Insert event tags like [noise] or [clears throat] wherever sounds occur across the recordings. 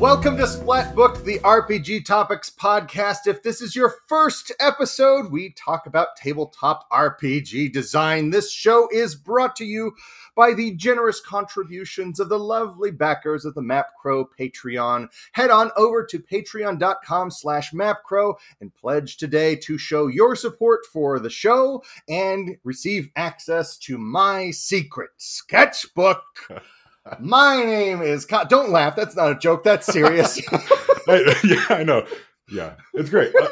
Welcome to Splat Book, the RPG Topics podcast. If this is your first episode, we talk about tabletop RPG design. This show is brought to you by the generous contributions of the lovely backers of the MapCrow Patreon. Head on over to patreon.com slash MapCrow and pledge today to show your support for the show and receive access to my secret sketchbook. [laughs] My name is. Ka- Don't laugh. That's not a joke. That's serious. [laughs] I, yeah, I know. Yeah, it's great. Uh,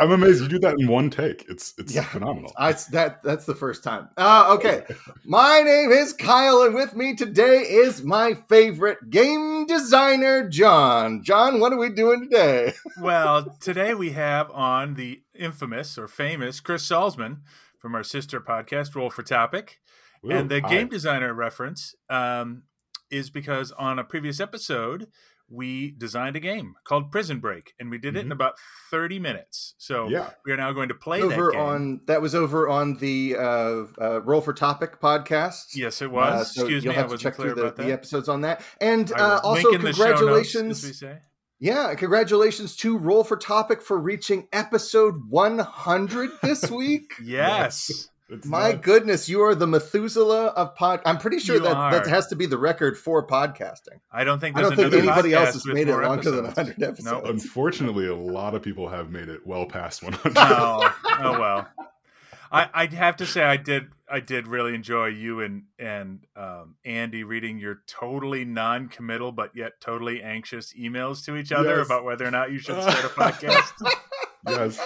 I'm amazed you do that in one take. It's it's Yeah. phenomenal. I, that that's the first time. Uh, okay, my name is Kyle, and with me today is my favorite game designer, John. John, what are we doing today? [laughs] well, today we have on the infamous or famous Chris Salzman from our sister podcast, Roll for Topic. Ooh, and the hi. game designer reference um, is because on a previous episode, we designed a game called Prison Break, and we did it in Mhm. about 30 minutes. So Yeah. we are now going to play over that game. on that was over on the uh, uh, Roll for Topic podcast. yes, it was. Uh, so Excuse you'll me, I have to wasn't check clear through the, about that. the episodes on that. And uh, also, link in the show notes, congratulations. we say. Yeah, congratulations to Roll for Topic for reaching episode 100 this week. [laughs] Yes. It's My nuts. goodness, you are the Methuselah of pod. I'm pretty sure You that that has to be the record for podcasting. I don't think I don't think anybody else has made it more longer than episodes. 100 episodes. No. Unfortunately, a lot of people have made it well past 100. oh, oh well. I I'd have to say I did I did really enjoy you and and um, Andy reading your totally non-committal but yet totally anxious emails to each other Yes. about whether or not you should start a podcast. [laughs] yes.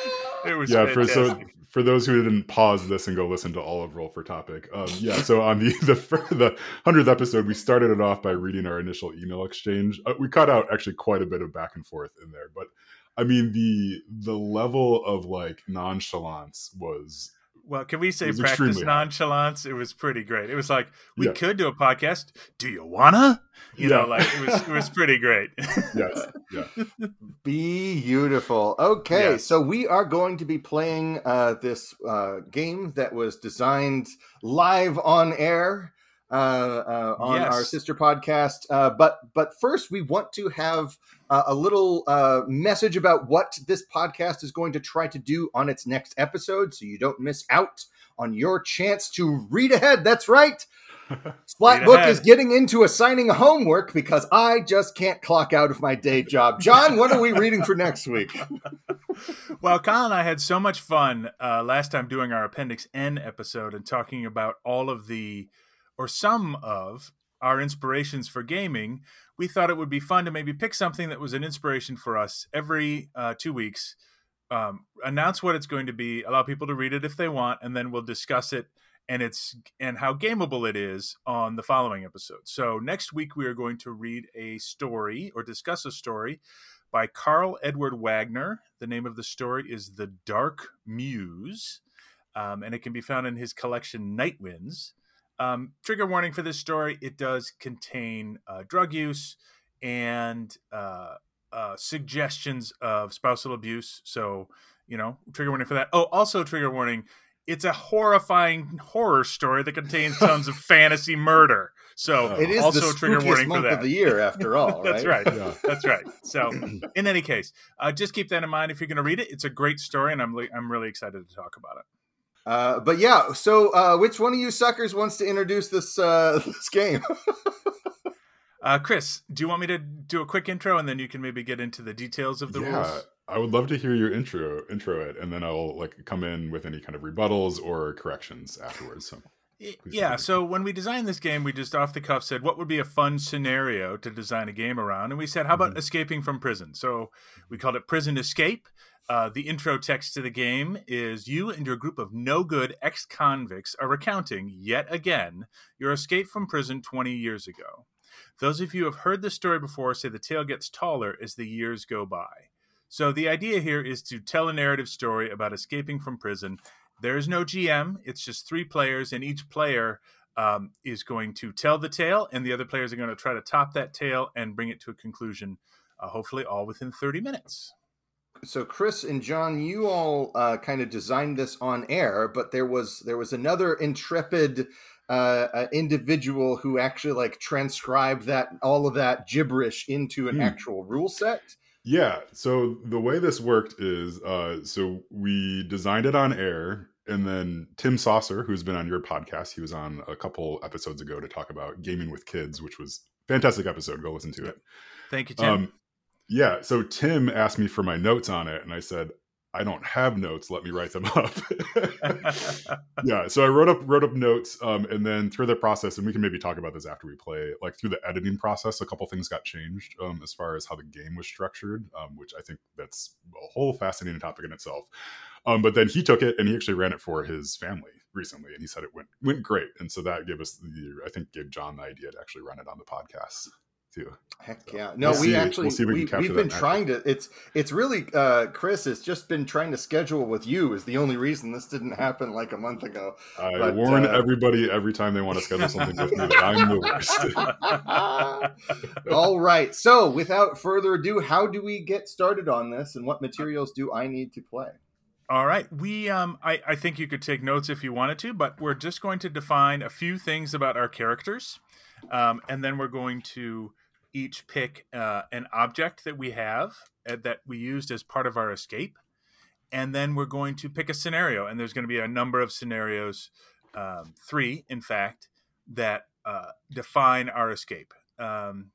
It was Yeah, for so for those who didn't pause this and go listen to all of Roll for Topic, um, yeah. So on the [laughs] the the hundredth episode, we started it off by reading our initial email exchange. Uh, we cut out actually quite a bit of back and forth in there, but I mean the the level of like nonchalance was Well, can we say practice extremely high. nonchalance? It was pretty great. It was like we Yeah. could do a podcast. Do you wanna? You Yeah. know, like it was it was pretty great. [laughs] yes, yeah. Beautiful. Okay, Yes. so we are going to be playing uh, this uh, game that was designed live on air uh, uh, on Yes. our sister podcast. Uh, but but first, we want to have uh, a little uh, message about what this podcast is going to try to do on its next episode, so you don't miss out on your chance to read ahead. That's right. [laughs] Splat Read Book is getting into assigning homework because I just can't clock out of my day job. John, what are we reading for next week? [laughs] well, Kyle and I had so much fun uh, last time doing our Appendix N episode and talking about all of the, or some of, our inspirations for gaming. We thought it would be fun to maybe pick something that was an inspiration for us every uh, two weeks, um, announce what it's going to be, allow people to read it if they want, and then we'll discuss it and it's and how gameable it is on the following episode. So next week we are going to read a story or discuss a story by Karl Edward Wagner. The name of the story is The Dark Muse, um, and it can be found in his collection Night Winds. Um, trigger warning for this story it does contain uh, drug use and uh, uh, suggestions of spousal abuse. So, you know, trigger warning for that. Oh, also, trigger warning it's a horrifying horror story that contains [laughs] tons of fantasy murder. So, It is also the a trigger spookiest warning for month that. of the year, after all. [laughs] That's right. Yeah. That's right. So, [clears throat] in any case, uh, just keep that in mind if you're going to read it. It's a great story, and I'm li- I'm really excited to talk about it. Uh, but yeah, so uh, which one of you suckers wants to introduce this uh, [laughs] this game? Uh, Chris, do you want me to do a quick intro, and then you can maybe get into the details of the rules? yeah, rules? I would love to hear your intro intro it, and then I'll like come in with any kind of rebuttals or corrections afterwards. So Y- Please Yeah, so when we designed this game, we just off the cuff said, what would be a fun scenario to design a game around? And we said, how about Mhm. escaping from prison? So we called it Prison Escape. Uh, the intro text to the game is you and your group of no good ex convicts are recounting, yet again, your escape from prison 20 years ago. Those of you who have heard this story before say the tale gets taller as the years go by. So the idea here is to tell a narrative story about escaping from prison. There is no GM, it's just three players, and each player um, is going to tell the tale, and the other players are going to try to top that tale and bring it to a conclusion, uh, hopefully all within 30 minutes. so Chris and John, you all uh, kind of designed this on air, but there was there was another intrepid uh, an individual who actually like transcribed that all of that gibberish into an Hmm. actual rule set. Yeah. So the way this worked is uh so we designed it on air and then Tim Saucer, who's been on your podcast, he was on a couple episodes ago to talk about gaming with kids, which was fantastic episode. Go listen to it. Thank you, Tim. Um yeah, so Tim asked me for my notes on it and I said, I don't have notes, let me write them up. [laughs] [laughs] yeah, so I wrote up wrote up notes, um, and then through the process, and we can maybe talk about this after we play. Like through the editing process, a couple things got changed um, as far as how the game was structured, um, which I think that's a whole fascinating topic in itself. Um, but then he took it and he actually ran it for his family recently, and he said it went went great, and so that gave us the I think gave John the idea to actually run it on the podcast too. Heck yeah! No, We'll we see. actually We'll see if we we, can capture have been trying to. It's it's really uh, Chris. It's just been trying to schedule with you. Is the only reason this didn't happen like a month ago. I But, warn uh, everybody every time they want to schedule something with me that I'm the worst. [laughs] All right. So, without further ado, how do we get started on this, and what materials do I need to play? All right. We um I, I think you could take notes if you wanted to, but we're just going to define a few things about our characters. Um, and then we're going to each pick uh, an object that we have uh, that we used as part of our escape. And then we're going to pick a scenario. And there's going to be a number of scenarios, um, three, in fact, that uh, define our escape. Um,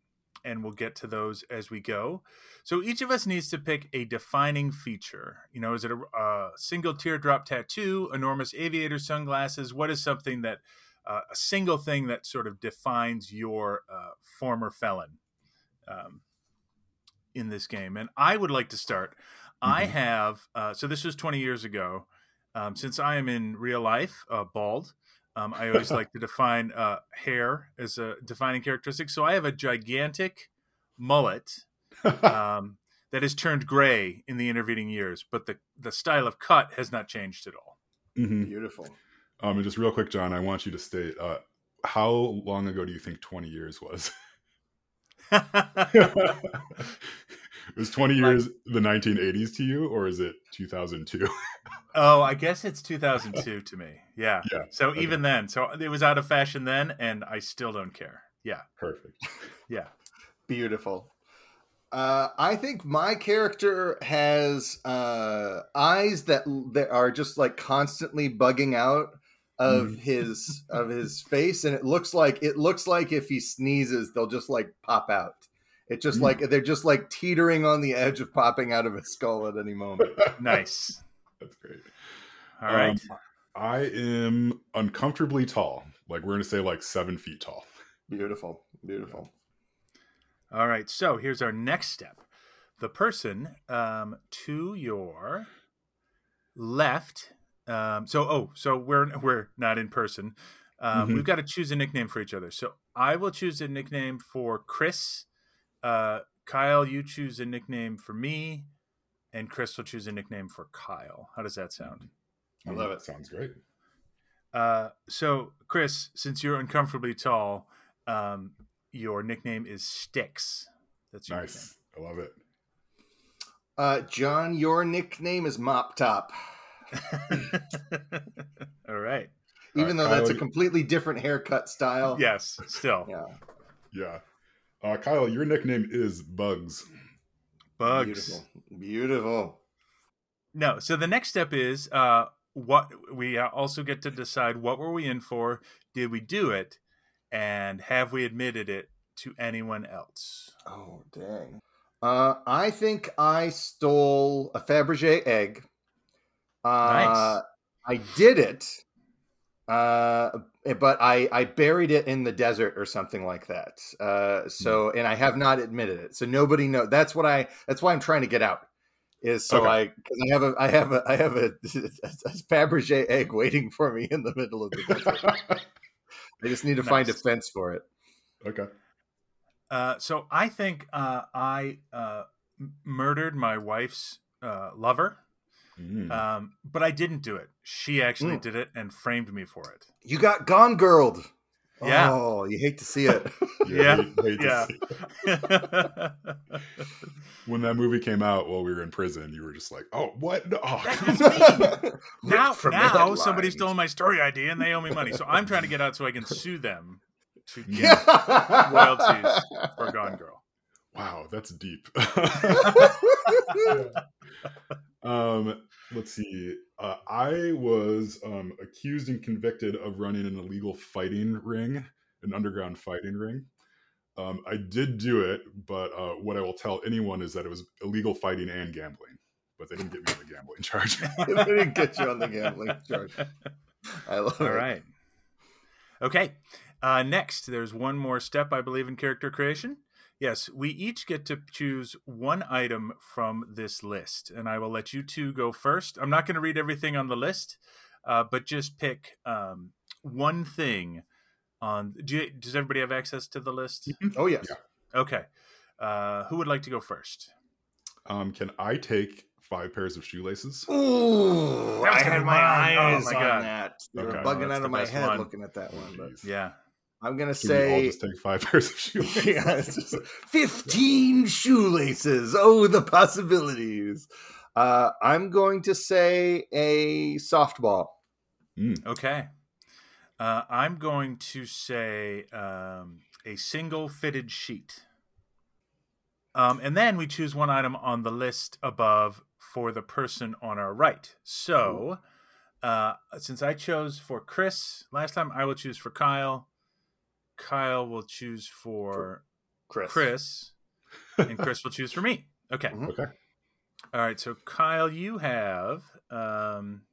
and we'll get to those as we go. So each of us needs to pick a defining feature. You know, is it a, a single teardrop tattoo, enormous aviator sunglasses? What is something that uh, a single thing that sort of defines your uh, former felon um, in this game? And I would like to start. I Mhm. have uh, so this was 20 years ago. Um, since I am in real life uh, bald, um, I always like to [laughs] define uh, hair as a defining characteristic. So I have a gigantic mullet um, [laughs] that has turned gray in the intervening years, but the the style of cut has not changed at all. Mhm. Beautiful. Um, and just real quick, John, I want you to state uh, how long ago do you think 20 years was? [laughs] [laughs] was 20 years the 1980s to you, or is it 2002? [laughs] oh, I guess it's 2002 to me. Yeah. Yeah, So okay. even then, so it was out of fashion then, and I still don't care. Yeah. Perfect. Yeah. Beautiful. Uh, I think my character has uh, eyes that that are just like constantly bugging out of Mhm. his of his face, and it looks like it looks like if he sneezes, they'll just like pop out. It just Mm. like they're just like teetering on the edge of popping out of his skull at any moment. Nice. [laughs] That's great. All right. Um, I am uncomfortably tall. Like we're going to say like seven feet tall. Beautiful, beautiful. All right. So here's our next step. The person um, to your left. Um, so oh, so we're [laughs] we're not in person. Um, Mhm. We've got to choose a nickname for each other. So I will choose a nickname for Chris. Uh, Kyle, you choose a nickname for me, and Chris will choose a nickname for Kyle. How does that sound? I love it. Sounds great. Uh, so Chris, since you're uncomfortably tall, um, your nickname is Sticks. That's your Nice. I love it. Uh, John, your nickname is Mop Top, nickname. [laughs] All right. even Uh, though that's a completely different haircut style. Yes. Still yeah. Yeah. Uh, Kyle, your nickname is Bugs. bugs. Beautiful, beautiful. No. So the next step is uh, what we also get to decide what were we in for? Did we do it? And have we admitted it to anyone else? Oh dang. Uh, I think I stole a Fabergé egg. Uh, I did it, uh, but I I buried it in the desert or something like that. Uh, so and I have not admitted it. So nobody know. That's what I. That's why I'm trying to get out. Is so Okay. I because I have a I have a I have a, [laughs] a Fabergé egg waiting for me in the middle of the desert. I just need to find a fence for it. okay. Uh, so I think uh, I uh, m- murdered my wife's uh, lover. Mm. Um, but I didn't do it. She actually Mm. did it and framed me for it. You got gone girled. Yeah. Oh, you hate to see it. [laughs] Yeah. hate- hate to Yeah. see- [laughs] When that movie came out while we were in prison, you were just like, "Oh, what? Oh, [laughs] now, Ripped from the now somebody headlines. stole my story idea and they owe me money. So I'm trying to get out so I can sue them to get royalties for Gone Girl. wow, that's deep." um, let's see. Uh, I was um, accused and convicted of running an illegal fighting ring, an underground fighting ring. Um, I did do it, but uh, what I will tell anyone is that it was illegal fighting and gambling. But they didn't get me on the gambling [laughs] charge. [laughs] they didn't get you on the gambling charge. I love All it. right. Okay. Uh, next, there's one more step, I believe, in character creation. Yes, we each get to choose one item from this list, and I will let you two go first. I'm not going to read everything on the list, uh, but just pick um, one thing. On do you, does everybody have access to the list? Oh yes. Yeah. Okay. Uh, who would like to go first? um, can I take five pairs of shoelaces? Ooh, That was I gonna had be my mine. Oh, eyes my on God. that. They Okay. Oh, bugging that's out of my head one. looking at that one. But Yeah. I'm gonna Can we all say just take five [laughs] pairs of shoelaces? [laughs] yeah, just fifteen shoelaces. Oh, the possibilities. Uh, I'm going to say a softball. Okay. Uh, I'm going to say um, a single fitted sheet. Um, and then we choose one item on the list above for the person on our right. So, uh, since I chose for Chris last time, I will choose for Kyle. Kyle will choose for Chris. Chris, and Chris will choose for me. Okay. [laughs] Mhm. Okay. All right. So, Kyle, you have um,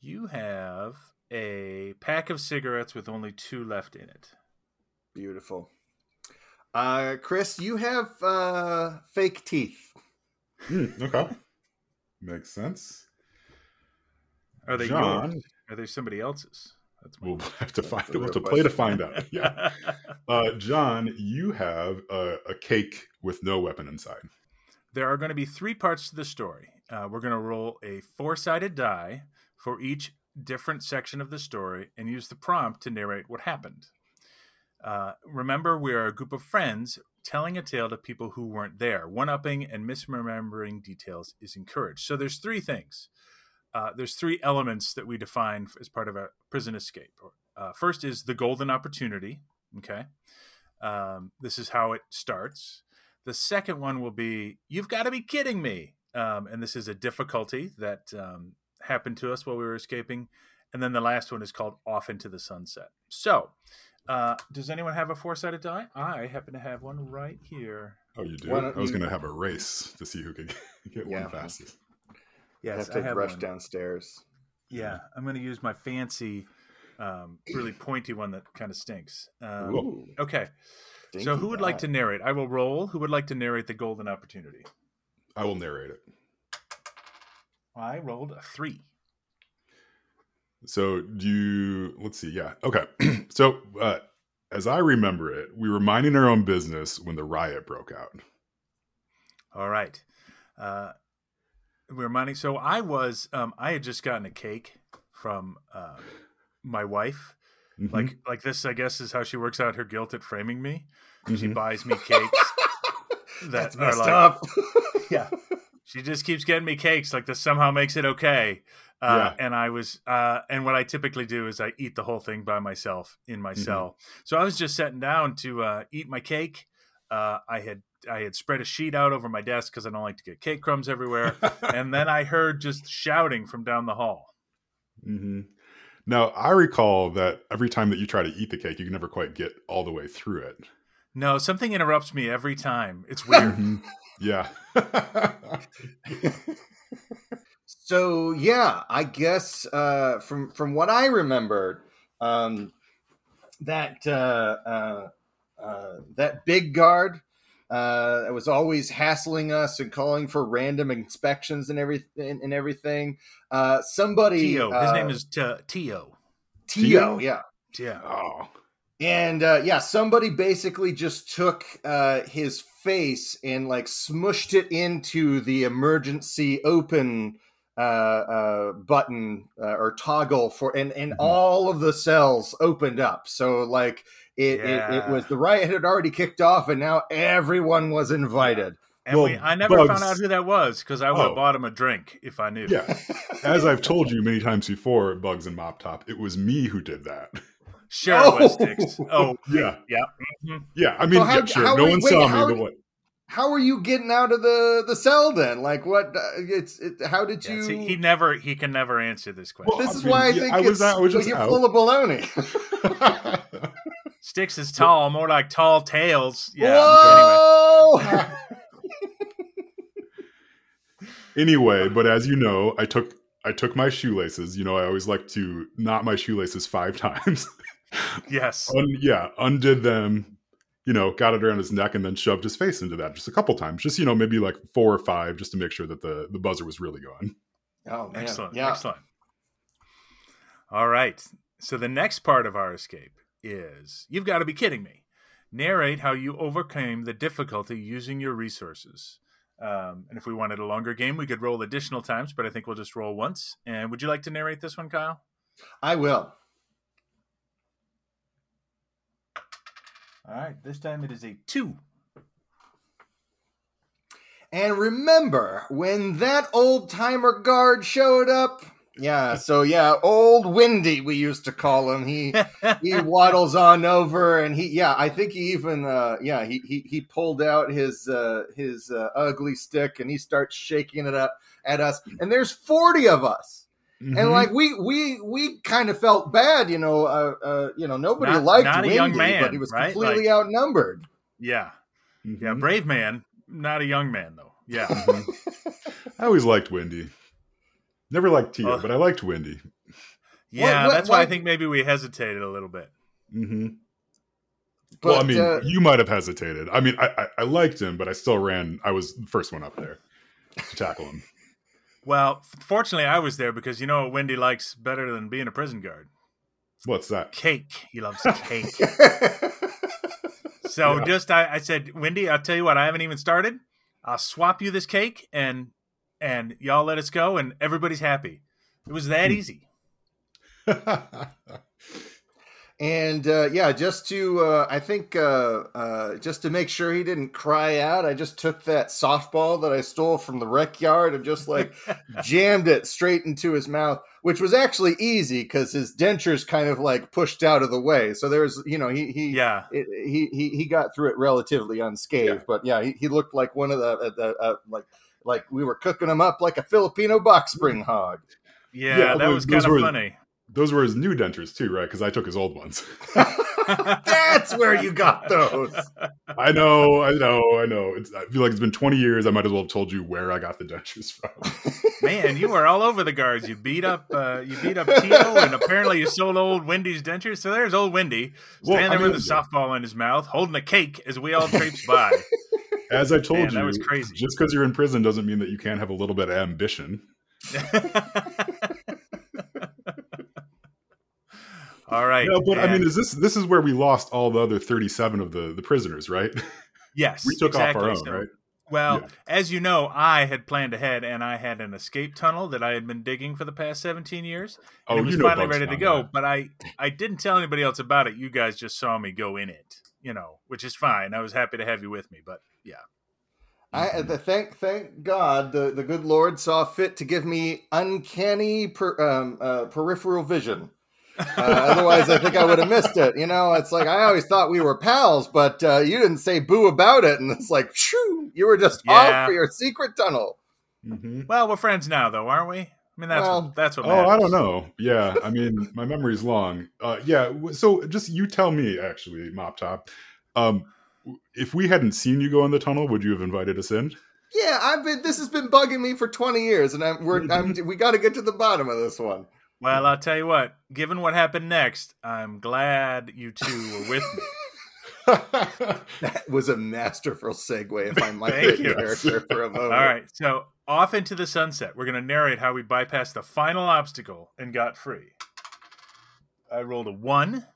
you have a pack of cigarettes with only two left in it. Beautiful. Uh, Chris, you have uh, fake teeth. Hmm, okay. Makes sense. Are they John, yours? Are they somebody else's? That's we'll [laughs] have to That's find. the We'll have real to play to find out. [laughs] Yeah. Uh, John, you have a, a cake with no weapon inside. there are going to be three parts to the story. Uh, we're going to roll a four sided die for each different section of the story and use the prompt to narrate what happened. Uh, remember, we are a group of friends telling a tale to people who weren't there. One upping and misremembering details is encouraged. So there's three things. Uh, there's three elements that we define as part of a prison escape. Uh, first is the golden opportunity. Okay. Um, this is how it starts. The second one will be, You've got to be kidding me. Um, and this is a difficulty that um, happened to us while we were escaping. And then the last one is called Off into the Sunset. So, uh, does anyone have a four sided die? I happen to have one right here. Oh, you do. I was going to have a race to see who could [laughs] get Yeah. one fastest. You Yes, have to I have rush one. downstairs. Yeah, I'm going to use my fancy, um, really [clears throat] pointy one that kind of stinks. Um, Ooh. okay, so who would like to narrate? I will roll. Who would like to narrate the golden opportunity? I will narrate it. I rolled a three. So do you? Let's see. Yeah. Okay. [clears throat] so uh, as I remember it, we were minding our own business when the riot broke out. All right. Uh, we're minding. So I was, um, I had just gotten a cake from uh, my wife. Mhm. Like, like this, I guess, is how she works out her guilt at framing me. She Mhm. buys me cakes. [laughs] that That's messed like- up. [laughs] Yeah. She just keeps getting me cakes. Like this somehow makes it okay. Uh, And I was, uh, and what I typically do is I eat the whole thing by myself in my Mhm. cell. So I was just sitting down to uh, eat my cake. Uh, I had I had spread a sheet out over my desk because I don't like to get cake crumbs everywhere. [laughs] and then I heard just shouting from down the hall. hmm Now I recall that every time that you try to eat the cake, you can never quite get all the way through it. No, something interrupts me every time. It's [laughs] weird. Mhm. Yeah. [laughs] so yeah, I guess uh, from from what I remembered, um, that uh, uh, uh, that big guard uh, that was always hassling us and calling for random inspections and everything and everything. Uh, somebody, Tio. His uh, name is T- Tio. Tio. Yeah, Yeah. oh. And uh, yeah, somebody basically just took uh, his face and like smushed it into the emergency open uh, uh, button uh, or toggle for, and and Mhm. all of the cells opened up. So like it, it, it was the riot had already kicked off, and now everyone was invited. And Well, we, I never Bugs- found out who that was because I would have Oh. bought him a drink if I knew. Yeah. [laughs] As I've told you many times before, Bugs and Mop Top, it was me who did that. Sure, it was Oh. Sticks. Oh, Yeah. Yeah. Mhm. Yeah. I mean, So how- yeah, sure. how no are- one wait, saw how- me, but what? How are you getting out of the the cell then? Like what? Uh, it's it, how did yeah, you? see, he never, he can never answer this question. Well, this I is mean, why I yeah, think I was- it's, I was just you're out. full of baloney. [laughs] [laughs] Sticks is tall, more like tall tales. Yeah. Anyway. Whoa! [laughs] anyway, [laughs] but as you know, I took I took my shoelaces. You know, I always like to knot my shoelaces five [laughs] times. Yes. Un, yeah, undid them. You know, got it around his neck and then shoved his face into that just a couple times. Just you know, maybe like four or five, just to make sure that the the buzzer was really going. oh man, Excellent. yeah. Excellent. All right. So the next part of our escape is you've got to be kidding me. Narrate how you overcame the difficulty using your resources. Um, and if we wanted a longer game, we could roll additional times, but I think we'll just roll once. And would you like to narrate this one, Kyle? I will. All right. This time it is a two. And remember when that old timer guard showed up? Yeah, so yeah, old Windy we used to call him. He he [laughs] waddles on over and he yeah, I think he even uh yeah, he he, he pulled out his uh his uh, ugly stick and he starts shaking it up at us. And there's 40 of us. Mhm. And like we we we kind of felt bad, you know, uh, uh you know, nobody Not- liked not a Windy, young man, but he was right? completely outnumbered. yeah. Mhm. Yeah. Brave man, not a young man, though. Yeah. Mhm. I always liked Wendy. Never liked Tia, Oh. but I liked Wendy. Yeah. what- that's why I think maybe we hesitated a little bit. Mm-hmm. But well, I mean, uh, you might have hesitated. I mean, I, I, I liked him, but I still ran. I was the first one up there to tackle him. [laughs] Well, fortunately, I was there because you know what Wendy likes better than being a prison guard? What's that? Cake. He loves [laughs] cake. [laughs] So Yeah. just I, I said, Wendy, I'll tell you what, I haven't even started. I'll swap you this cake and and y'all let us go and everybody's happy. It was that Hmm. easy. [laughs] And uh, yeah, just to uh, I think uh, uh, just to make sure he didn't cry out, I just took that softball that I stole from the rec yard and just like [laughs] jammed it straight into his mouth, which was actually easy because his dentures kind of like pushed out of the way. So there's you know he he Yeah. it, he, he he got through it relatively unscathed. Yeah. But yeah, he, he looked like one of the, uh, the uh, like like we were cooking him up like a Filipino box spring hog. Yeah, Yeah, that those- was kind of were- funny. Those were his new dentures too, right? Because I took his old ones. [laughs] [laughs] That's where you got those. I know, I know, I know. It's, I feel like it's been 20 years. I might as well have told you where I got the dentures from. Man, you were all over the guards. You beat up uh, you beat up Tito and apparently you sold old Wendy's dentures. So there's old Wendy Well, standing I there mean, with a softball in his mouth, holding a cake as we all traipse by. [laughs] As I told Man, you, that was crazy. just because you're in prison doesn't mean that you can't have a little bit of ambition. [laughs] all right. No, but I mean, is this this is where we lost all the other 37 of the the prisoners, right? yes, we took exactly. off our own, So- right? Well, Yeah. as you know, I had planned ahead, and I had an escape tunnel that I had been digging for the past seventeen years. And Oh, it was you know finally Bugs ready to go, that. but I I didn't tell anybody else about it. You guys just saw me go in it, you know, which is fine. I was happy to have you with me, but yeah, I Mhm. the, thank thank God the, the good Lord saw fit to give me uncanny per, um, uh, peripheral vision. Uh, [laughs] otherwise, I think I would have missed it. You know, it's like I always thought we were pals, but uh, you didn't say boo about it, and it's like, shoo, you were just Yeah. off for your secret tunnel. Mhm. well, we're friends now, though, aren't we? I mean, that's Well, what, that's what. Oh, I don't know. Yeah, [laughs] I mean, my memory's long. Uh, yeah, so just you tell me, actually, Mop Top. Um, if we hadn't seen you go in the tunnel, would you have invited us in? Yeah, I've been. This has been bugging me for twenty years, and I'm. We're. I'm. [laughs] We got to get to the bottom of this one. Well, I'll tell you what. Given what happened next, I'm glad you two were with me. [laughs] That was a masterful segue, if I might Thank you. character for a moment. All right, so off into the sunset. We're going to narrate how we bypassed the final obstacle and got free. I rolled a one,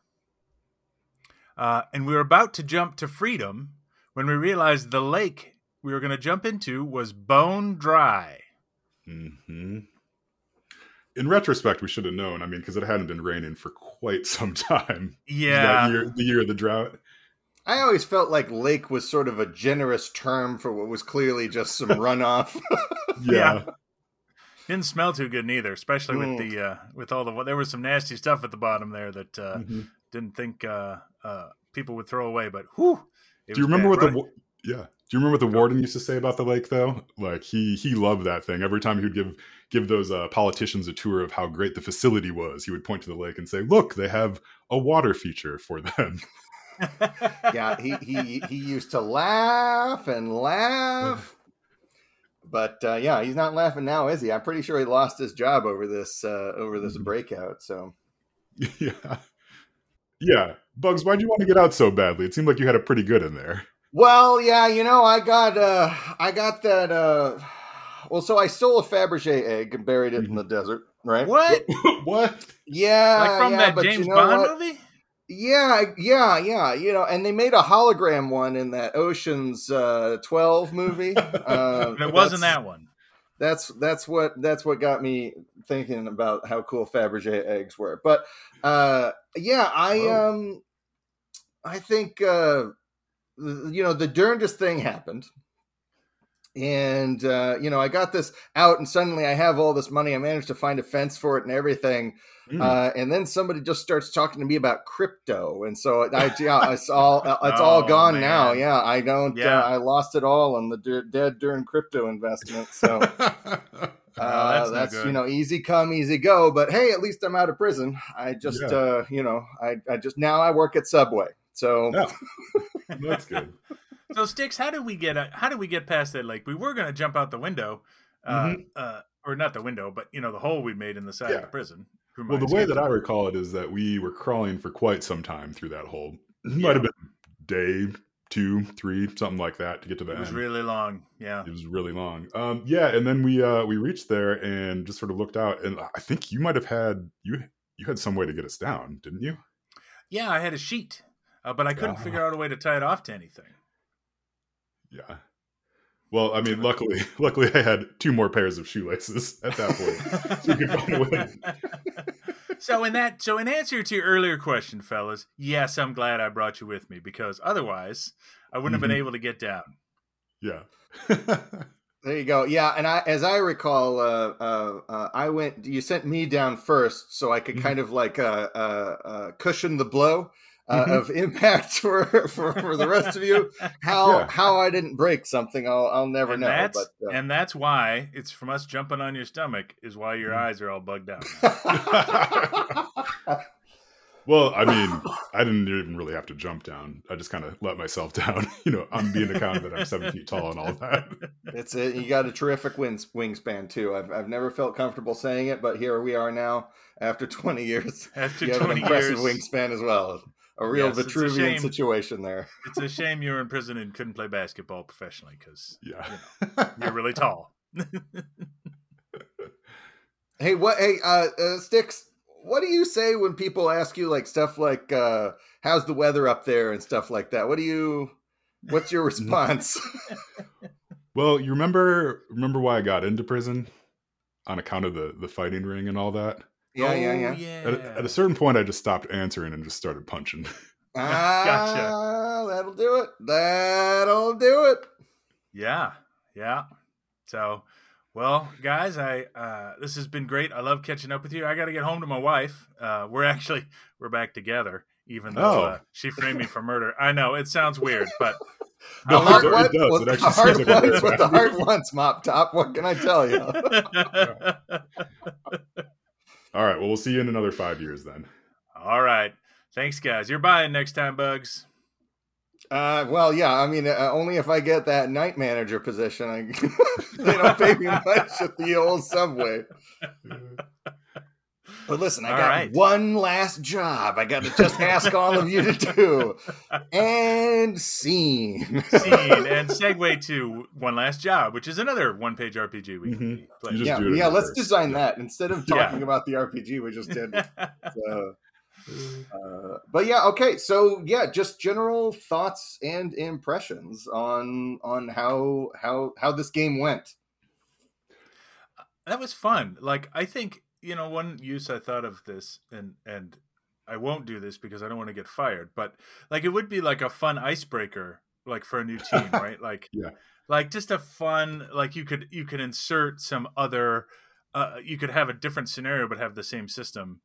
uh, and we were about to jump to freedom when we realized the lake we were going to jump into was bone dry. hmm in retrospect, we should have known. I mean, because it hadn't been raining for quite some [laughs] time. Yeah, year, the year of the drought. I always felt like lake was sort of a generous term for what was clearly just some [laughs] runoff. yeah. Didn't smell too good neither, especially Mm. with the uh, with all the there was some nasty stuff at the bottom there that uh, Mhm. didn't think uh, uh, people would throw away. But whew, it Do you remember bad. what Right- the yeah? Do you remember what the warden used to say about the lake though? Like he he loved that thing. Every time he would give give those uh, politicians a tour of how great the facility was, he would point to the lake and say, "Look, they have a water feature for them." [laughs] yeah, he, he he used to laugh and laugh. But uh, yeah, he's not laughing now, is he? I'm pretty sure he lost his job over this uh, over this Mhm. breakout. So [laughs] yeah, yeah. Bugs, why'd you want to get out so badly? It seemed like you had it pretty good in there. Well, yeah, you know, I got uh I got that uh well so I stole a Fabergé egg and buried it in the desert, right? what? [laughs] what? Yeah. like from yeah, that James you know Bond what? movie? Yeah, yeah, yeah. You know, and they made a hologram one in that Ocean's uh 12 movie. [laughs] Uh, it wasn't that one. That's that's what that's what got me thinking about how cool Fabergé eggs were. But uh yeah, I Whoa. um I think uh you know the darndest thing happened and uh you know i got this out and suddenly i have all this money i managed to find a fence for it and everything Mm. uh and then somebody just starts talking to me about crypto and so i yeah it's [laughs] all it's all Oh, gone man. now yeah i don't Yeah. uh, i lost it all on the dead during crypto investment so [laughs] uh, that's that's, you know easy come easy go but hey at least i'm out of prison i just Yeah. uh you know i i just now i work at subway so. [laughs] That's good. So Sticks, how did we get uh, how did we get past that lake? We were going to jump out the window, uh, Mhm. uh, or not the window, but you know the hole we made in the side of the prison. Well, the way that I recall it is that we were crawling for quite some time through that hole. It Yeah. Might have been day two, three, something like that to get to the it was end. really long. Yeah, it was really long. Um, yeah, and then we uh, we reached there and just sort of looked out, and I think you might have had you you had some way to get us down, didn't you? yeah. I had a sheet, uh, but I couldn't Ah. figure out a way to tie it off to anything. Yeah. Well, I mean, luckily, [laughs] luckily, I had two more pairs of shoelaces at that point. So you could find a way. [laughs] so in that, so in answer to your earlier question, fellas, yes, I'm glad I brought you with me because otherwise I wouldn't have been Mhm. able to get down. Yeah. [laughs] There you go. Yeah, and I, as I recall, uh, uh, uh, I went. You sent me down first, so I could Mhm. kind of like uh, uh, uh, cushion the blow uh, Mhm. of impact [laughs] for, for for the rest of you. How Yeah. how I didn't break something, I'll I'll never and know. that's But uh, and that's why it's from us jumping on your stomach is why your Mhm. eyes are all bugged out. [laughs] well, I mean, I didn't even really have to jump down. I just kind of let myself [laughs] down. You know, I'm being accounted that I'm seven feet tall and all that. it's you got a terrific wings, wingspan too. I've I've never felt comfortable saying it, but here we are now after 20 years. After you have an 20 impressive years, wingspan as well. A real Yes, it's a Vitruvian situation there. [laughs] it's a shame you were in prison and couldn't play basketball professionally because Yeah. you're really tall. [laughs] Hey, what? Hey, uh, uh, sticks. What do you say when people ask you like stuff like uh, "How's the weather up there?" and stuff like that? What do you? What's your [laughs] response? Well, you remember remember why I got into prison on account of the the fighting ring and all that. Yeah, yeah, Oh, yeah. yeah. At, a- at a certain point, I just stopped answering and just started punching. [laughs] Ah, that'll do it. That'll do it. Yeah, yeah. So, well, guys, I uh, this has been great. I love catching up with you. I got to get home to my wife. Uh, we're [laughs] actually we're back together, even though Oh. uh, she framed me for murder. I know it sounds weird, but The [laughs] No, heart it wants does. what It the actually heart like a wants what the bad heart wants, Mop Top. What can I tell you? All right. Well, we'll see you in another five years then. all right. Thanks, guys. You're buying next time, Bugs. Uh, well, yeah. I mean, uh, only if I get that night manager position. I, [laughs] they don't pay me [laughs] much at the old subway. [laughs] But listen, I All got right. one last job. I got to just ask all of you to do. [laughs] And scene. Scene and [laughs] segue to one last job, which is another one-page RPG we Mhm. play. Just yeah, do yeah. Let's reverse. design that instead of Yeah. talking about the RPG we just did. [laughs] Uh, uh, but yeah, okay. So yeah, just general thoughts and impressions on on how how how this game went. that was fun. Like I think you know, one use I thought of this, and and I won't do this because I don't want to get fired, but like it would be like a fun icebreaker, like for a new team, [laughs] right? Like, Yeah. like just a fun, like you could you could insert some other, uh, you could have a different scenario but have the same system.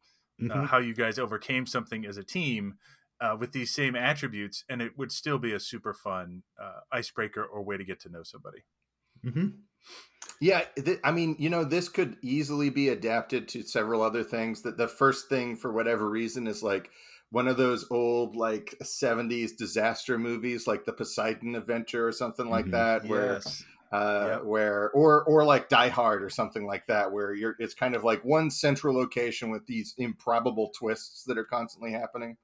Uh, Mhm. how you guys overcame something as a team uh, with these same attributes, and it would still be a super fun uh, icebreaker or way to get to know somebody. Mhm. Yeah, th- I mean, you know, this could easily be adapted to several other things. That the first thing, for whatever reason, is like one of those old like '70s disaster movies, like the Poseidon Adventure or something like Mhm. that, where Yes. uh, Yep. where or or like Die Hard or something like that, where you're it's kind of like one central location with these improbable twists that are constantly happening.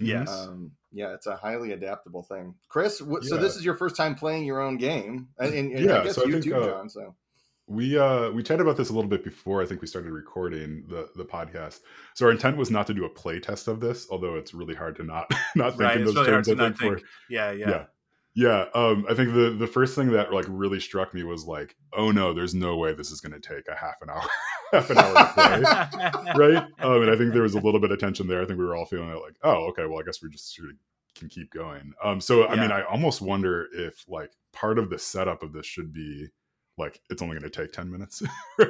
Mhm. Yes. Um, yeah, it's a highly adaptable thing. Chris, wh- so this is your first time playing your own game, and, and, and Yeah, I guess so I you think, too, uh, John. So we uh we chatted about this a little bit before i think we started recording the the podcast so our intent was not to do a play test of this although it's really hard to not [laughs] not think Right, in those really hard terms to i not think, think. Yeah, yeah. yeah yeah um i think the the first thing that like really struck me was like oh no there's no way this is going to take a half an hour [laughs] half an hour to play. Right? Um and i think there was a little bit of tension there. I think we were all feeling like oh okay well i guess we just sort of can keep going. Um so i mean i almost wonder if like part of the setup of this should be like it's only going to take 10 minutes [laughs] right?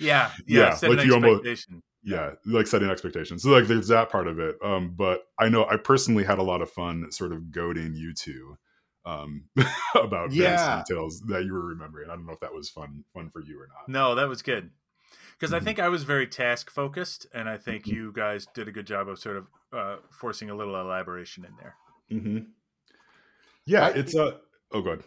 Yeah, yeah. Yeah, like you almost- yeah like setting expectations. So like there's that part of it. Um but i know i personally had a lot of fun sort of goading you two um [laughs] about Yeah. various details that you were remembering i don't know if that was fun fun for you or not No, that was good. Because I Mhm. think I was very task focused, and I think Mhm. you guys did a good job of sort of uh, forcing a little elaboration in there. Mm-hmm. yeah I- it's uh oh good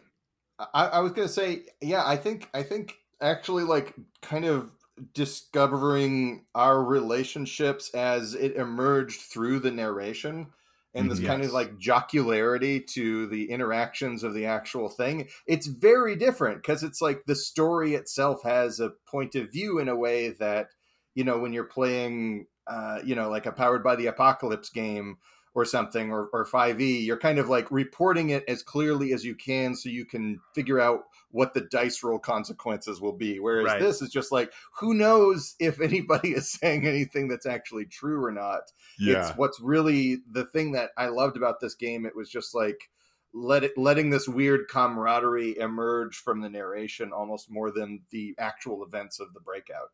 I, I was gonna say, yeah, I think I think actually like kind of discovering our relationships as it emerged through the narration and this Mhm. kind of like jocularity to the interactions of the actual thing it's very different because it's like the story itself has a point of view in a way that you know when you're playing uh you know like a powered by the apocalypse game or something or, or 5e you're kind of like reporting it as clearly as you can so you can figure out what the dice roll consequences will be whereas Right. this is just like who knows if anybody [laughs] is saying anything that's actually true or not yeah it's what's really the thing that i loved about this game it was just like let it letting this weird camaraderie emerge from the narration almost more than the actual events of the breakout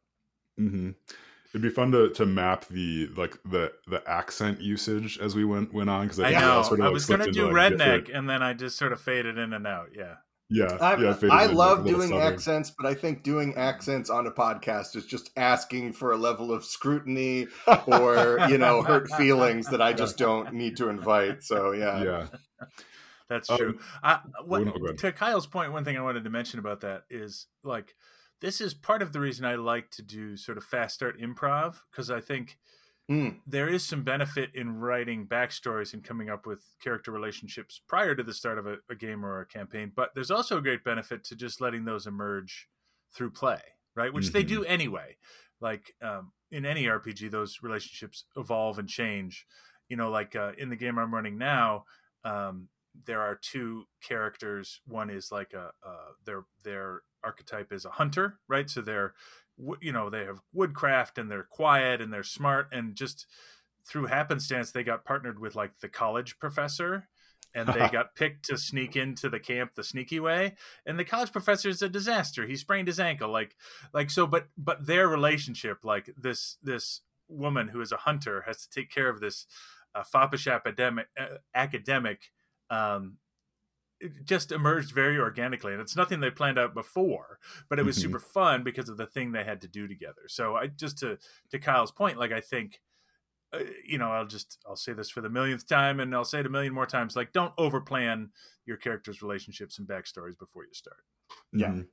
hmm It'd be fun to to map the like the the accent usage as we went went on because I think we know. sort of, I was slipped going to do like, redneck, different- and then I just sort of faded in and out. Yeah. Yeah, I, yeah. I love doing southern. accents, but I think doing accents on a podcast is just asking for a level of scrutiny [laughs] or you know hurt feelings that I just don't need to invite. So yeah, yeah, That's Um, true. I, what, no, to Kyle's point, one thing I wanted to mention about that is like this is part of the reason I like to do sort of fast start improv because I think Mm. there is some benefit in writing backstories and coming up with character relationships prior to the start of a, a game or a campaign. But there's also a great benefit to just letting those emerge through play, right? Which they Mhm. do anyway. Like um, in any RPG, those relationships evolve and change. You know, like uh, in the game I'm running now, um, there are two characters. One is like a uh, their their archetype is a hunter, right? So they're you know they have woodcraft and they're quiet and they're smart and just through happenstance they got partnered with like the college professor and they [laughs] got picked to sneak into the camp the sneaky way. And the college professor is a disaster. He sprained his ankle. Like like so but but their relationship like this this woman who is a hunter has to take care of this uh, foppish academic uh, academic um it just emerged very organically and it's nothing they planned out before but it was Mhm. super fun because of the thing they had to do together so i just to to kyle's point like i think uh, you know i'll just i'll say this for the millionth time and i'll say it a million more times like don't overplan your characters relationships and backstories before you start Yeah. Mhm.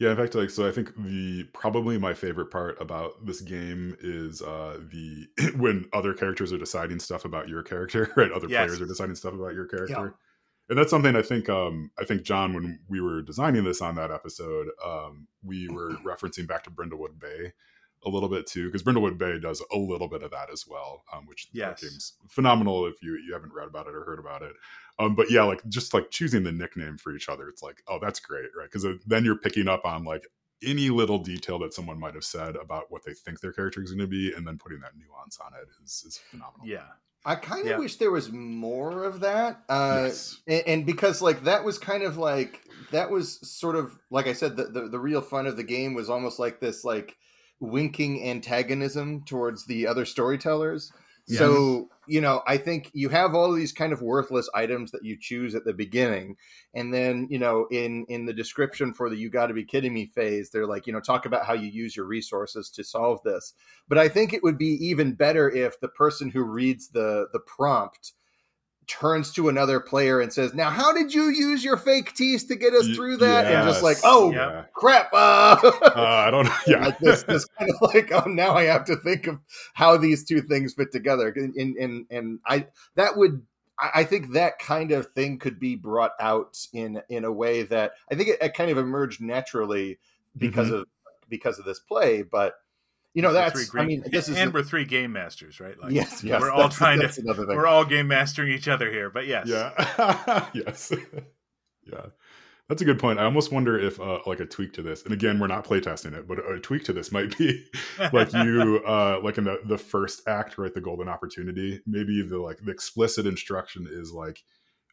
Yeah, in fact, like so I think the probably my favorite part about this game is uh the [laughs] when other characters are deciding stuff about your character, [laughs] right? Other Yes. players are deciding stuff about your character. And that's something I think um I think John when we were designing this on that episode, um we were referencing back to Brindlewood Bay a little bit too because Brindlewood Bay does a little bit of that as well, um which Yes. game's phenomenal if you you haven't read about it or heard about it. Um, but yeah, like just like choosing the nickname for each other, it's like, oh, that's great, right? Because then you're picking up on like any little detail that someone might have said about what they think their character is going to be, and then putting that nuance on it is is phenomenal. Yeah. I kind of Yeah. wish there was more of that. Uh, Yes. and, and because like that was kind of like that was sort of like I said the, the the real fun of the game was almost like this like winking antagonism towards the other storytellers. So, you know, I think you have all these kind of worthless items that you choose at the beginning. And then, you know, in in the description for the you got to be kidding me phase, they're like, you know, talk about how you use your resources to solve this. But I think it would be even better if the person who reads the the prompt turns to another player and says, "Now, how did you use your fake teeth to get us through that?" And just like, "Oh, yeah. crap!" Uh, Uh, I don't. [laughs] Yeah, like this, this kind of like, oh, now I have to think of how these two things fit together, and and and, I that would. I I think that kind of thing could be brought out in in a way that I think it, it kind of emerged naturally because of because of this play. But you know, that's three I mean, this is and we're three game masters, right? Like, yes, yes, we're all trying to another thing. we're all game mastering each other here. But yes, Yeah. [laughs] yes. [laughs] yeah. That's a good point. I almost wonder if uh, like a tweak to this, and again, we're not playtesting it, but a tweak to this might be [laughs] like you uh like in the the first act, right? The golden opportunity. Maybe the like the explicit instruction is like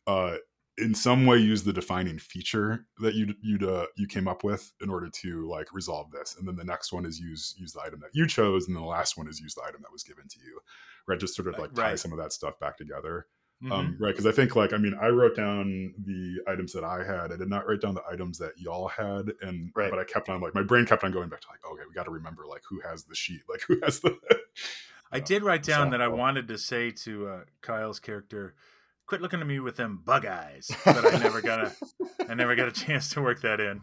uh in some way use the defining feature that you you uh, you came up with in order to like resolve this. And then the next one is use use the item that you chose and then the last one is use the item that was given to you. Right? Just sort of like tie Right. some of that stuff back together. Mhm. um, right? Because i think like i mean i wrote down the items that i had. I did not write down the items that y'all had. And Right. but i kept on like my brain kept on going back to like okay we got to remember like who has the sheet? Like who has the [laughs] I did write down that I wanted to say to uh, Kyle's character, "Quit looking at me with them bug eyes," but I never got a, I never got a chance to work that in.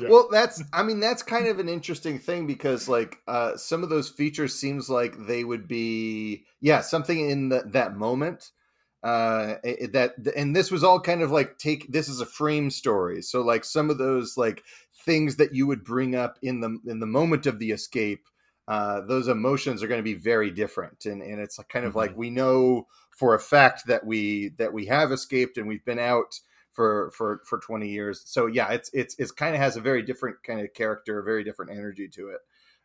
Yeah. Well, that's I mean that's kind of an interesting thing because like uh some of those features seems like they would be yeah, something in the, that moment uh it- that and this was all kind of like take this is a frame story. So like some of those like things that you would bring up in the in the moment of the escape uh, those emotions are going to be very different, and and it's kind of like we know for a fact that we that we have escaped and we've been out for for for 20 years so yeah it's it's it's kind of has a very different kind of character a very different energy to it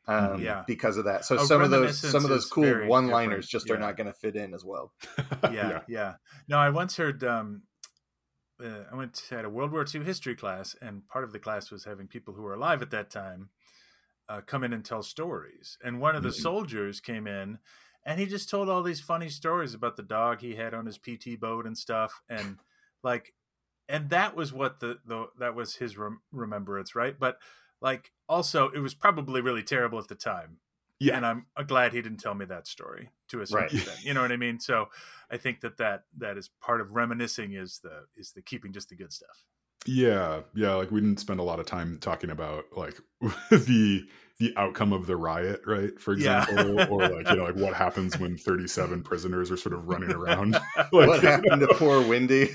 um Yeah. because of that so A some of those some of those cool one liners just are not going to fit in as well [laughs] [laughs] yeah, yeah. No, I once heard. Um, uh, I went to, had a World War II history class, and part of the class was having people who were alive at that time uh, come in and tell stories. And one of the Mhm. soldiers came in, and he just told all these funny stories about the dog he had on his PT boat and stuff, and like, and that was what the, the that was his rem- remembrance, right? But like, also, it was probably really terrible at the time yeah and I'm glad he didn't tell me that story to a certain Right. extent. You know what I mean? So I think that that that is part of reminiscing is the is the keeping just the good stuff. Yeah, yeah. Like we didn't spend a lot of time talking about like [laughs] the the outcome of the riot, right? For Yeah. example, or like you know, like what happens when thirty seven [laughs] prisoners are sort of running around. [laughs] like, what happened to poor windy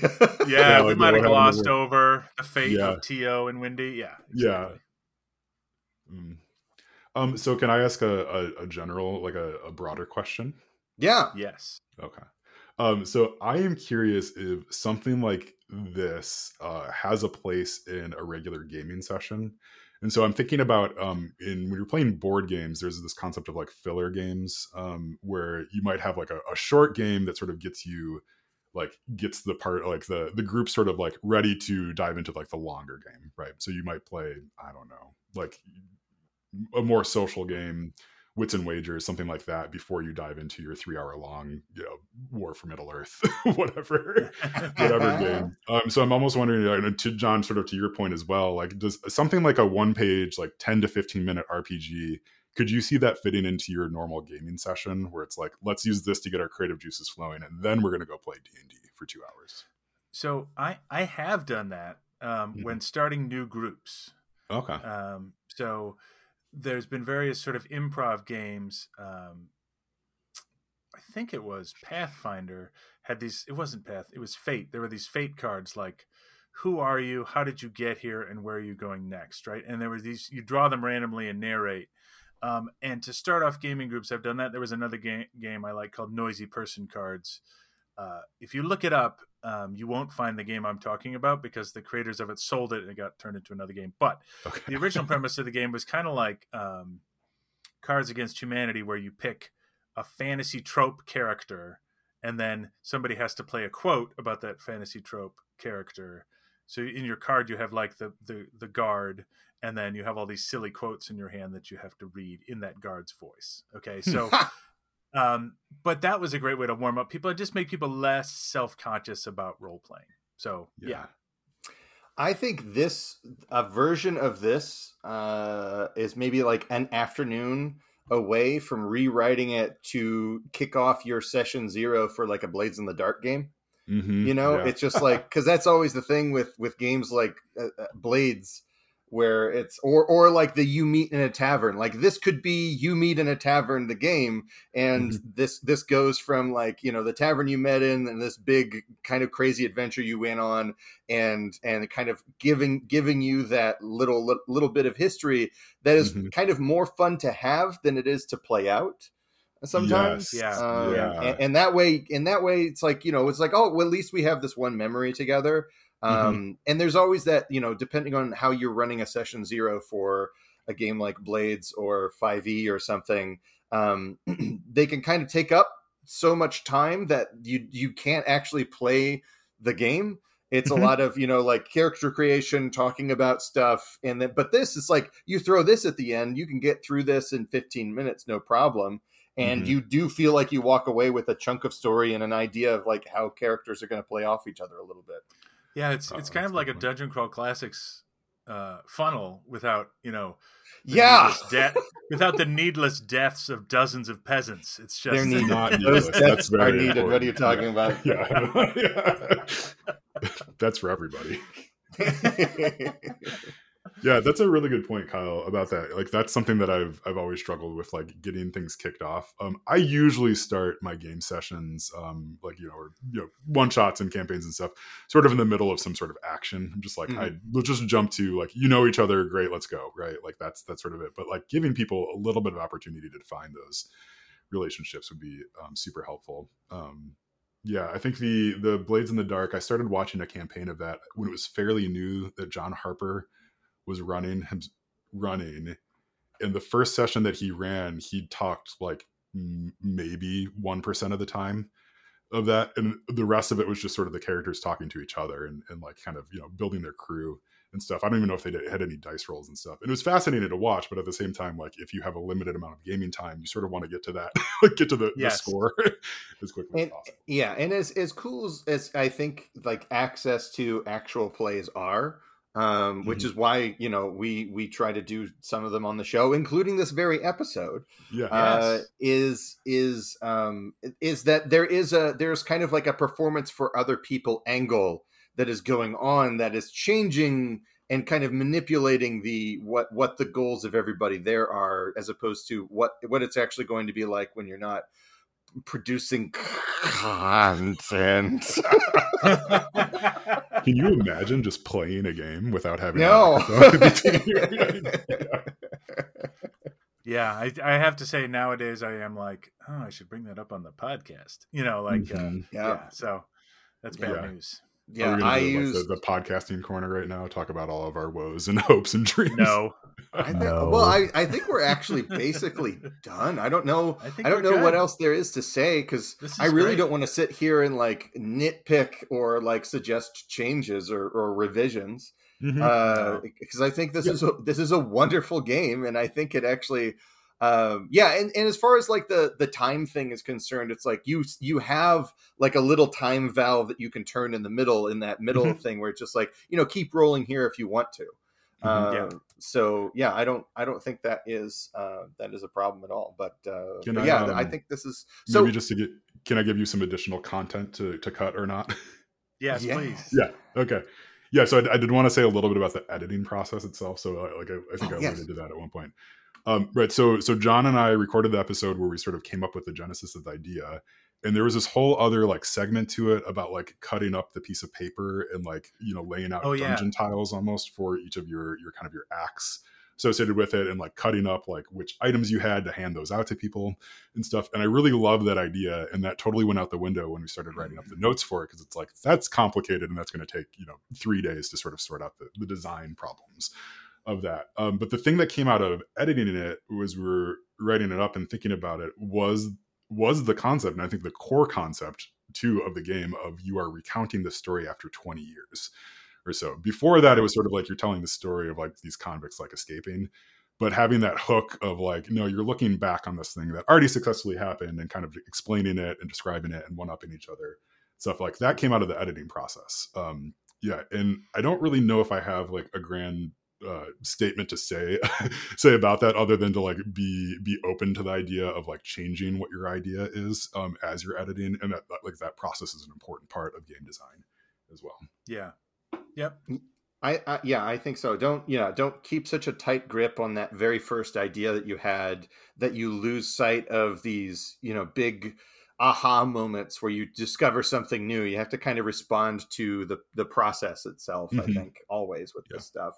Yeah, Yeah, we like, might have happened to glossed over the fate Yeah. of Tio and Windy. Yeah, Yeah. Mm. Um. So, can I ask a a, a general, like a, a broader question? yeah Yes. Okay. Um, so I am curious if something like this uh, has a place in a regular gaming session. And so I'm thinking about um, in when you're playing board games, there's this concept of like filler games um, where you might have like a, a short game that sort of gets you like gets the part like the the group sort of like ready to dive into like the longer game, right? So you might play I don't know like a more social game wits and wagers something like that before you dive into your three hour long you know war for middle earth [laughs] whatever [laughs] whatever [laughs] game um so i'm almost wondering uh, and to john sort of to your point as well like does something like a one page like 10 to 15 minute rpg could you see that fitting into your normal gaming session where it's like let's use this to get our creative juices flowing and then we're going to go play d&d for two hours So I I have done that um, Mhm. when starting new groups. okay Um, so there's been various sort of improv games. Um, I think it was Pathfinder had these. It wasn't Path. It was Fate. There were these Fate cards like, "Who are you? How did you get here? And where are you going next?" Right. And there were these. You draw them randomly and narrate. Um, and to start off gaming groups, I've done that. There was another game game I like called Noisy Person Cards. Uh, if you look it up, um, you won't find the game I'm talking about because the creators of it sold it and it got turned into another game. But Okay. the original [laughs] premise of the game was kind of like um, Cards Against Humanity, where you pick a fantasy trope character, and then somebody has to play a quote about that fantasy trope character. So in your card, you have like the the the guard, and then you have all these silly quotes in your hand that you have to read in that guard's voice. Okay, so. [laughs] um, but that was a great way to warm up people. It just made people less self conscious about role playing. So yeah. Yeah. I think this a version of this uh, is maybe like an afternoon away from rewriting it to kick off your session zero for like a Blades in the Dark game. Mhm, You know, yeah. it's just [laughs] like because that's always the thing with with games like uh, uh, Blades, where it's or or like the you meet in a tavern. Like this could be you meet in a tavern, the game, and Mm-hmm. this this goes from like you know the tavern you met in and this big kind of crazy adventure you went on, and and kind of giving giving you that little little bit of history that is Mhm. kind of more fun to have than it is to play out sometimes Yes. Um, Uh, Yeah. and, and that way in that way it's like you know it's like oh well at least we have this one memory together um and there's always that you know depending on how you're running a session zero for a game like blades or 5e or something um [clears throat] they can kind of take up so much time that you you can't actually play the game. It's a lot of you know like character creation talking about stuff and then but this is like you throw this at the end you can get through this in 15 minutes no problem and Mhm. you do feel like you walk away with a chunk of story and an idea of like how characters are going to play off each other a little bit Yeah, it's Oh, it's kind of like a Dungeon Crawl Classics uh, funnel without you know the yeah needless without the needless deaths of dozens of peasants. It's just They're needed. Not those deaths are very needed what are you talking [laughs] Yeah. about Yeah. Yeah. That's for everybody. [laughs] Yeah, that's a really good point, Kyle, about that. Like that's something that I've I've always struggled with, like getting things kicked off. Um, I usually start my game sessions, um, like you know, or you know, one shots and campaigns and stuff, sort of in the middle of some sort of action. I'm just like, I will just jump to like, you know, each other, great, let's go, right? Like that's that's sort of it. But like giving people a little bit of opportunity to define those relationships would be um, super helpful. Um, yeah, I think the the Blades in the Dark. I started watching a campaign of that when it was fairly new that John Harper was running him running. In the first session that he ran he talked like m- maybe 1% of the time of that and the rest of it was just sort of the characters talking to each other and, and like kind of you know building their crew and stuff. I don't even know if they did, had any dice rolls and stuff. And it was fascinating to watch but at the same time like if you have a limited amount of gaming time you sort of want to get to that [laughs] like get to the, the score [laughs] as quickly and, as possible. yeah and as as cool as, as i think like access to actual plays are um which Mhm. is why you know we we try to do some of them on the show including this very episode yeah uh, Yes. is is um is that there is a there's kind of like a performance for other people angle that is going on that is changing and kind of manipulating the what what the goals of everybody there are as opposed to what what it's actually going to be like when you're not producing content [laughs] can you imagine just playing a game without having no [laughs] yeah, I, I have to say nowadays I am like, oh, I should bring that up on the podcast. You know, like uh, Mhm. yeah. yeah So that's bad Yeah. news. Are yeah we gonna i do, like, use the, the podcasting corner right now. Talk about all of our woes and [laughs] hopes and dreams. No, [laughs] I think, No. well I, I think we're actually basically done i don't know I think I don't we're know what else there is to say because I really great. don't want to sit here and like nitpick or like suggest changes or, or revisions Mhm. uh, No. because I think this Yeah. is a, this is a wonderful game and I think it actually um yeah and, and as far as like the the time thing is concerned it's like you you have like a little time valve that you can turn in the middle in that middle Mhm. thing where it's just like you know keep rolling here if you want to Mhm. Yeah. uh, so yeah i don't i don't think that is uh that is a problem at all but uh Can but I, yeah i um, think this is so Maybe just to get, can I give you some additional content to, to cut or not? yes, Yeah. please. yeah. Okay. Yeah. So I, I did want to say a little bit about the editing process itself. So uh, like I, I think Oh, I yes. alluded to that at one point. Um, right. So so John and I recorded the episode where we sort of came up with the genesis of the idea, and there was this whole other like segment to it about like cutting up the piece of paper and like you know laying out Oh, yeah. dungeon tiles almost for each of your your kind of your acts associated with it and like cutting up like which items you had to hand those out to people and stuff and i really love that idea and that totally went out the window when we started writing up the notes for it because it's like that's complicated and that's going to take you know three days to sort of sort out the, the design problems of that um, but the thing that came out of editing it was we are writing it up and thinking about it was was the concept and i think the core concept too of the game of you are recounting the story after 20 years or so. Before that, it was sort of like you're telling the story of like these convicts like escaping, but having that hook of like, no, you're looking back on this thing that already successfully happened and kind of explaining it and describing it and one upping each other. Stuff like that came out of the editing process. Um, yeah, and I don't really know if I have like a grand uh, statement to say [laughs] say about that other than to like be be open to the idea of like changing what your idea is um, as you're editing and that, that like that process is an important part of game design as well yeah Yep. I, I, yeah, I think so. Don't yeah, don't keep such a tight grip on that very first idea that you had that you lose sight of these, you know, big aha moments where you discover something new. You have to kind of respond to the the process itself, mm-hmm. I think, always with yeah. this stuff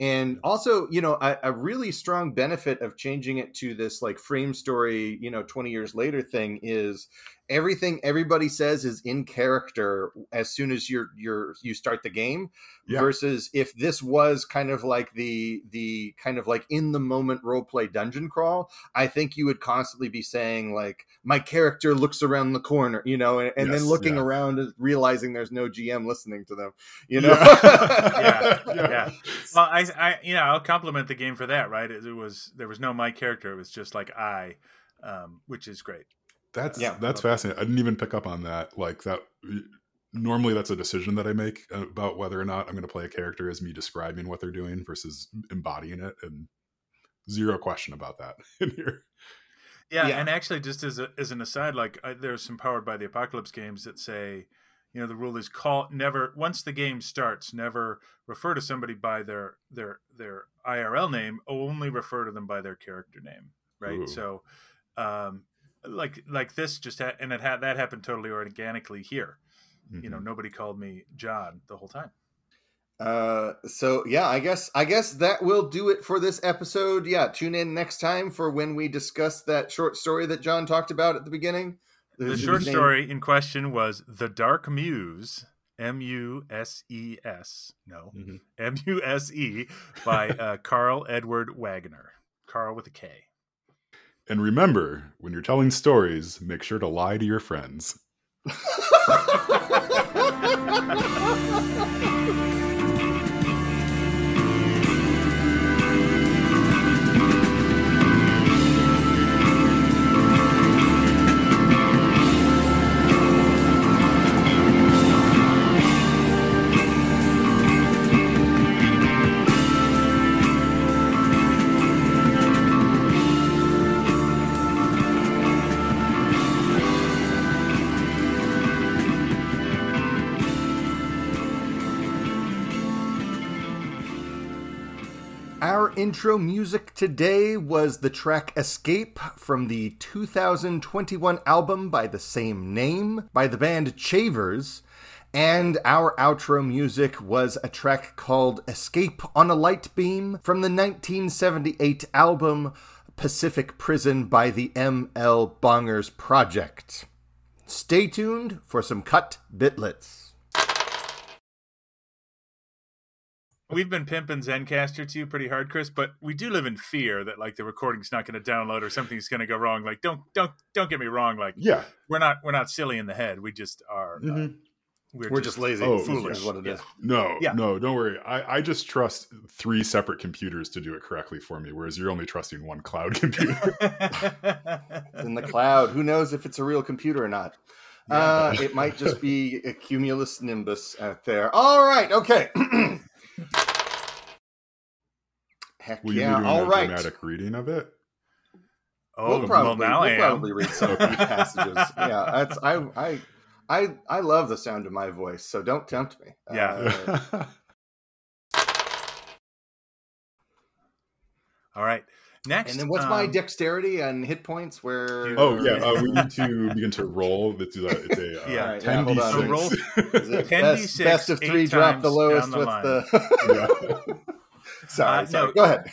and also you know a, a, really strong benefit of changing it to this like frame story you know 20 years later thing is everything everybody says is in character as soon as you're you're you start the game yeah. versus if this was kind of like the the kind of like in the moment role play dungeon crawl i think you would constantly be saying like my character looks around the corner you know and, and yes, then looking yeah. around and realizing there's no gm listening to them you know [laughs] yeah. [laughs] yeah, yeah well i i you know i'll compliment the game for that right it, it was there was no my character it was just like i um, which is great that's yeah. that's fascinating. I didn't even pick up on that. Like that normally that's a decision that I make about whether or not I'm going to play a character as me describing what they're doing versus embodying it and zero question about that [laughs] in here. Yeah, yeah. and actually just as a, as an aside like I, there's some powered by the apocalypse games that say you know the rule is call never once the game starts never refer to somebody by their their their IRL name only refer to them by their character name right Ooh. so um like like this just ha- and it had that happened totally organically here. Mm-hmm. You know, mm-hmm. nobody called me John the whole time. Uh, so yeah, I guess I guess that will do it for this episode. Yeah, tune in next time for when we discuss that short story that John talked about at the beginning. The, the short name... story in question was "The Dark Muse." M U S E S. No, mm-hmm. M U S E by uh, Karl Edward Wagner. Carl with a K. And remember, when you're telling stories, make sure to lie to your friends. [laughs] intro music today was the track Escape from the 2021 album by the same name by the band Chavers. And our outro music was a track called Escape on a Light Beam from the 1978 album Pacific Prison by the M.L. Bongers Project. Stay tuned for some cut bitlets. We've been pimping Zencastr to you pretty hard, Chris, but we do live in fear that like the recording's not going to download or something's going to go wrong. Like, don't don't don't get me wrong. Like, yeah, we're not we're not silly in the head. We just are. Uh, mm-hmm. Uh, we're, we're just, just, lazy. Oh, foolish is what it is. No, yeah. no, don't worry. I, I just trust three separate computers to do it correctly for me, whereas you're only trusting one cloud [laughs] computer. [laughs] in the cloud. Who knows if it's a real computer or not? Yeah. Uh, it might just be a cumulus nimbus out there. All right, okay. [clears throat] Heck Will yeah! You All right. Dramatic reading of it. Oh, we'll probably, well, now we'll I probably am. read some of these [laughs] passages. yeah, that's I I I I love the sound of my voice, so don't tempt me. Yeah. Uh, [laughs] All right. Next, and then what's um, my dexterity and hit points? Where? Oh yeah, [laughs] uh, we need to begin to roll. It's a, it's a uh, yeah, ten d six. roll [laughs] ten d six. Best of three. Drop the lowest. The what's line. the? [laughs] sorry, Uh, sorry. no. Go ahead.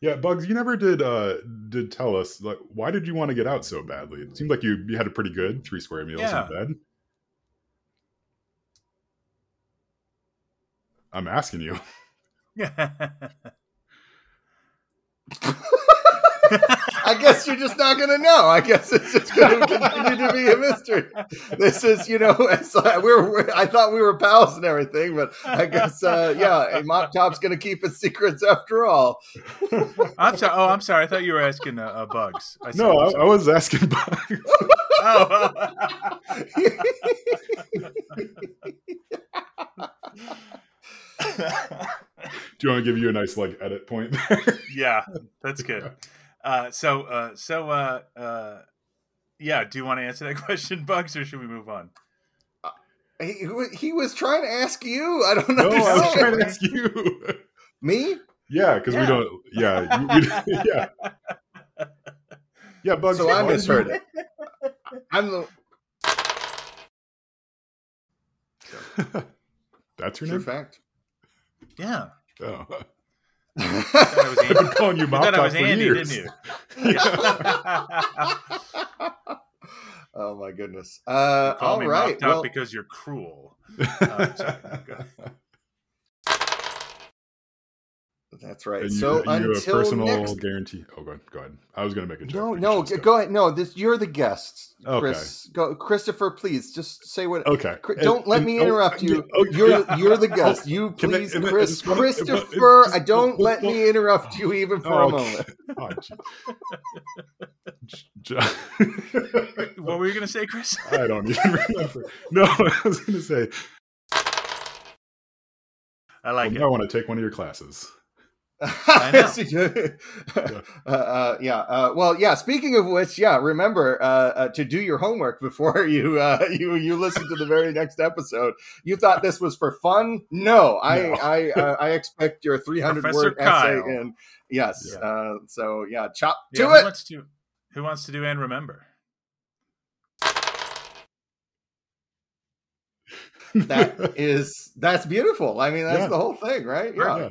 Yeah, Bugs, you never did uh did tell us like why did you want to get out so badly? It seemed like you you had a pretty good three square meals Yeah. in bed. I'm asking you. I guess you're just not going to know. I guess it's just going to continue to be a mystery. This is, you know, it's like we're, we're. I thought we were pals and everything, but I guess, uh, yeah, a Mop Top's going to keep his secrets after all. I'm sorry. Oh, I'm sorry. I thought you were asking uh, uh, bugs. I No, I, I was asking Bugs. Oh. Do you want to give you a nice like edit point yeah, that's good. Uh, so, uh, so, uh, uh, yeah. Do you want to answer that [laughs] question, Bugs, or should we move on? he, he was trying to ask you. I don't know. no, I was trying to ask you. [laughs] Me? yeah, because Yeah. we don't. Yeah, you- we- [laughs] yeah, yeah. Bugs. So I why did misheard it. I'm the That's your true name. fact. Yeah. Oh. I thought I was I've been calling you You Mop thought I Top was for Andy, years. didn't you? [laughs] Oh my goodness. Uh, Call all me right. mopped up Well, because you're cruel. [laughs] Uh, sorry, go ahead. That's right. And you, so you have a until personal next. guarantee. Oh, go ahead. Go ahead. I was going to make a joke. No, no, should g- go ahead. No, this you're the guest, Okay. Chris. Go, Christopher. Please, just say what. Okay. Cri- don't let and- me oh, interrupt uh, you. oh, You're yeah. [laughs] you're the guest. You please, I- I Chris, just wanna- Christopher. I don't just- let don't- me interrupt you even for a Oh, moment. Oh, [laughs] What were you going to say, Chris? [laughs] I don't even remember. No, I was going to say, I like well, I want to take one of your classes. I [laughs] know. [laughs] uh, uh, yeah. Uh, well, yeah. Speaking of which, yeah. Remember uh, uh, to do your homework [laughs] before you uh, you you listen to the very next episode. You thought this was for fun? No, I No. I uh, I expect your three hundred word essay. Kyle. And yes. Yeah. Uh, so yeah, chop Yeah, to who it. wants to? Who wants to do and remember? That is that's beautiful. I mean, that's Yeah. the whole thing, right? Yeah.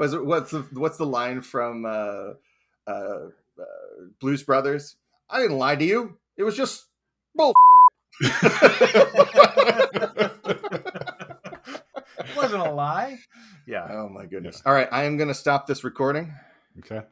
Perfect. Was it what's the what's the line from uh, uh, uh, Blues Brothers? I didn't lie to you. It was just bull. It [laughs] wasn't a lie. Yeah. oh my goodness! All right, I am going to stop this recording. okay.